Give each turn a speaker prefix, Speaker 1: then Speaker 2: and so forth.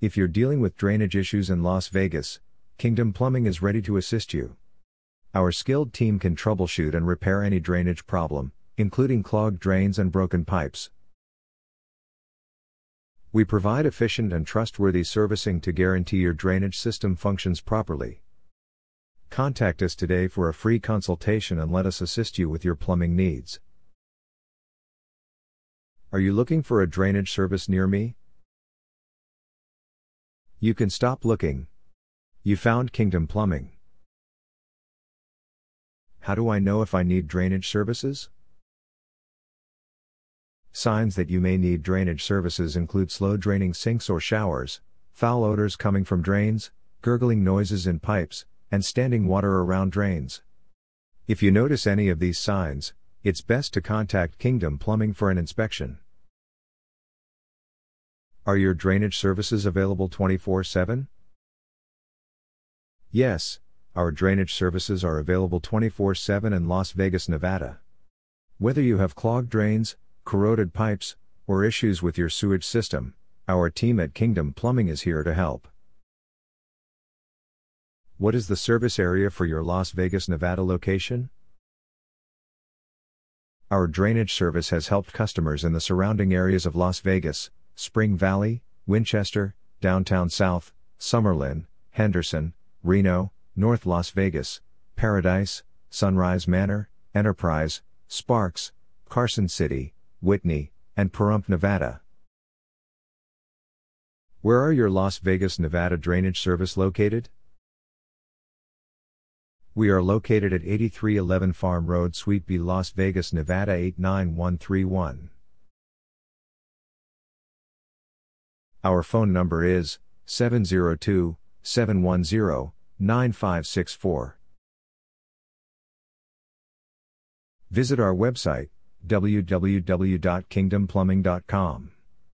Speaker 1: If you're dealing with drainage issues in Las Vegas, Kingdom Plumbing is ready to assist you. Our skilled team can troubleshoot and repair any drainage problem, including clogged drains and broken pipes. We provide efficient and trustworthy servicing to guarantee your drainage system functions properly. Contact us today for a free consultation and let us assist you with your plumbing needs. Are you looking for a drainage service near me? You can stop looking. You found Kingdom Plumbing. How do I know if I need drainage services? Signs that you may need drainage services include slow draining sinks or showers, foul odors coming from drains, gurgling noises in pipes, and standing water around drains. If you notice any of these signs, it's best to contact Kingdom Plumbing for an inspection. Are your drainage services available 24 7? Yes, our drainage services are available 24 7 in Las Vegas, Nevada. Whether you have clogged drains, corroded pipes, or issues with your sewage system, our team at Kingdom Plumbing is here to help. What is the service area for your Las Vegas, Nevada location? Our drainage service has helped customers in the surrounding areas of Las Vegas, Spring Valley, Winchester, Downtown South, Summerlin, Henderson, Reno, North Las Vegas, Paradise, Sunrise Manor, Enterprise, Sparks, Carson City, Whitney, and Pahrump, Nevada. Where are your Las Vegas, Nevada drainage service located? We are located at 8311 Farm Road, Suite B, Las Vegas, Nevada 89131. Our phone number is 702 710 9564. Visit our website www.kingdomplumbing.com.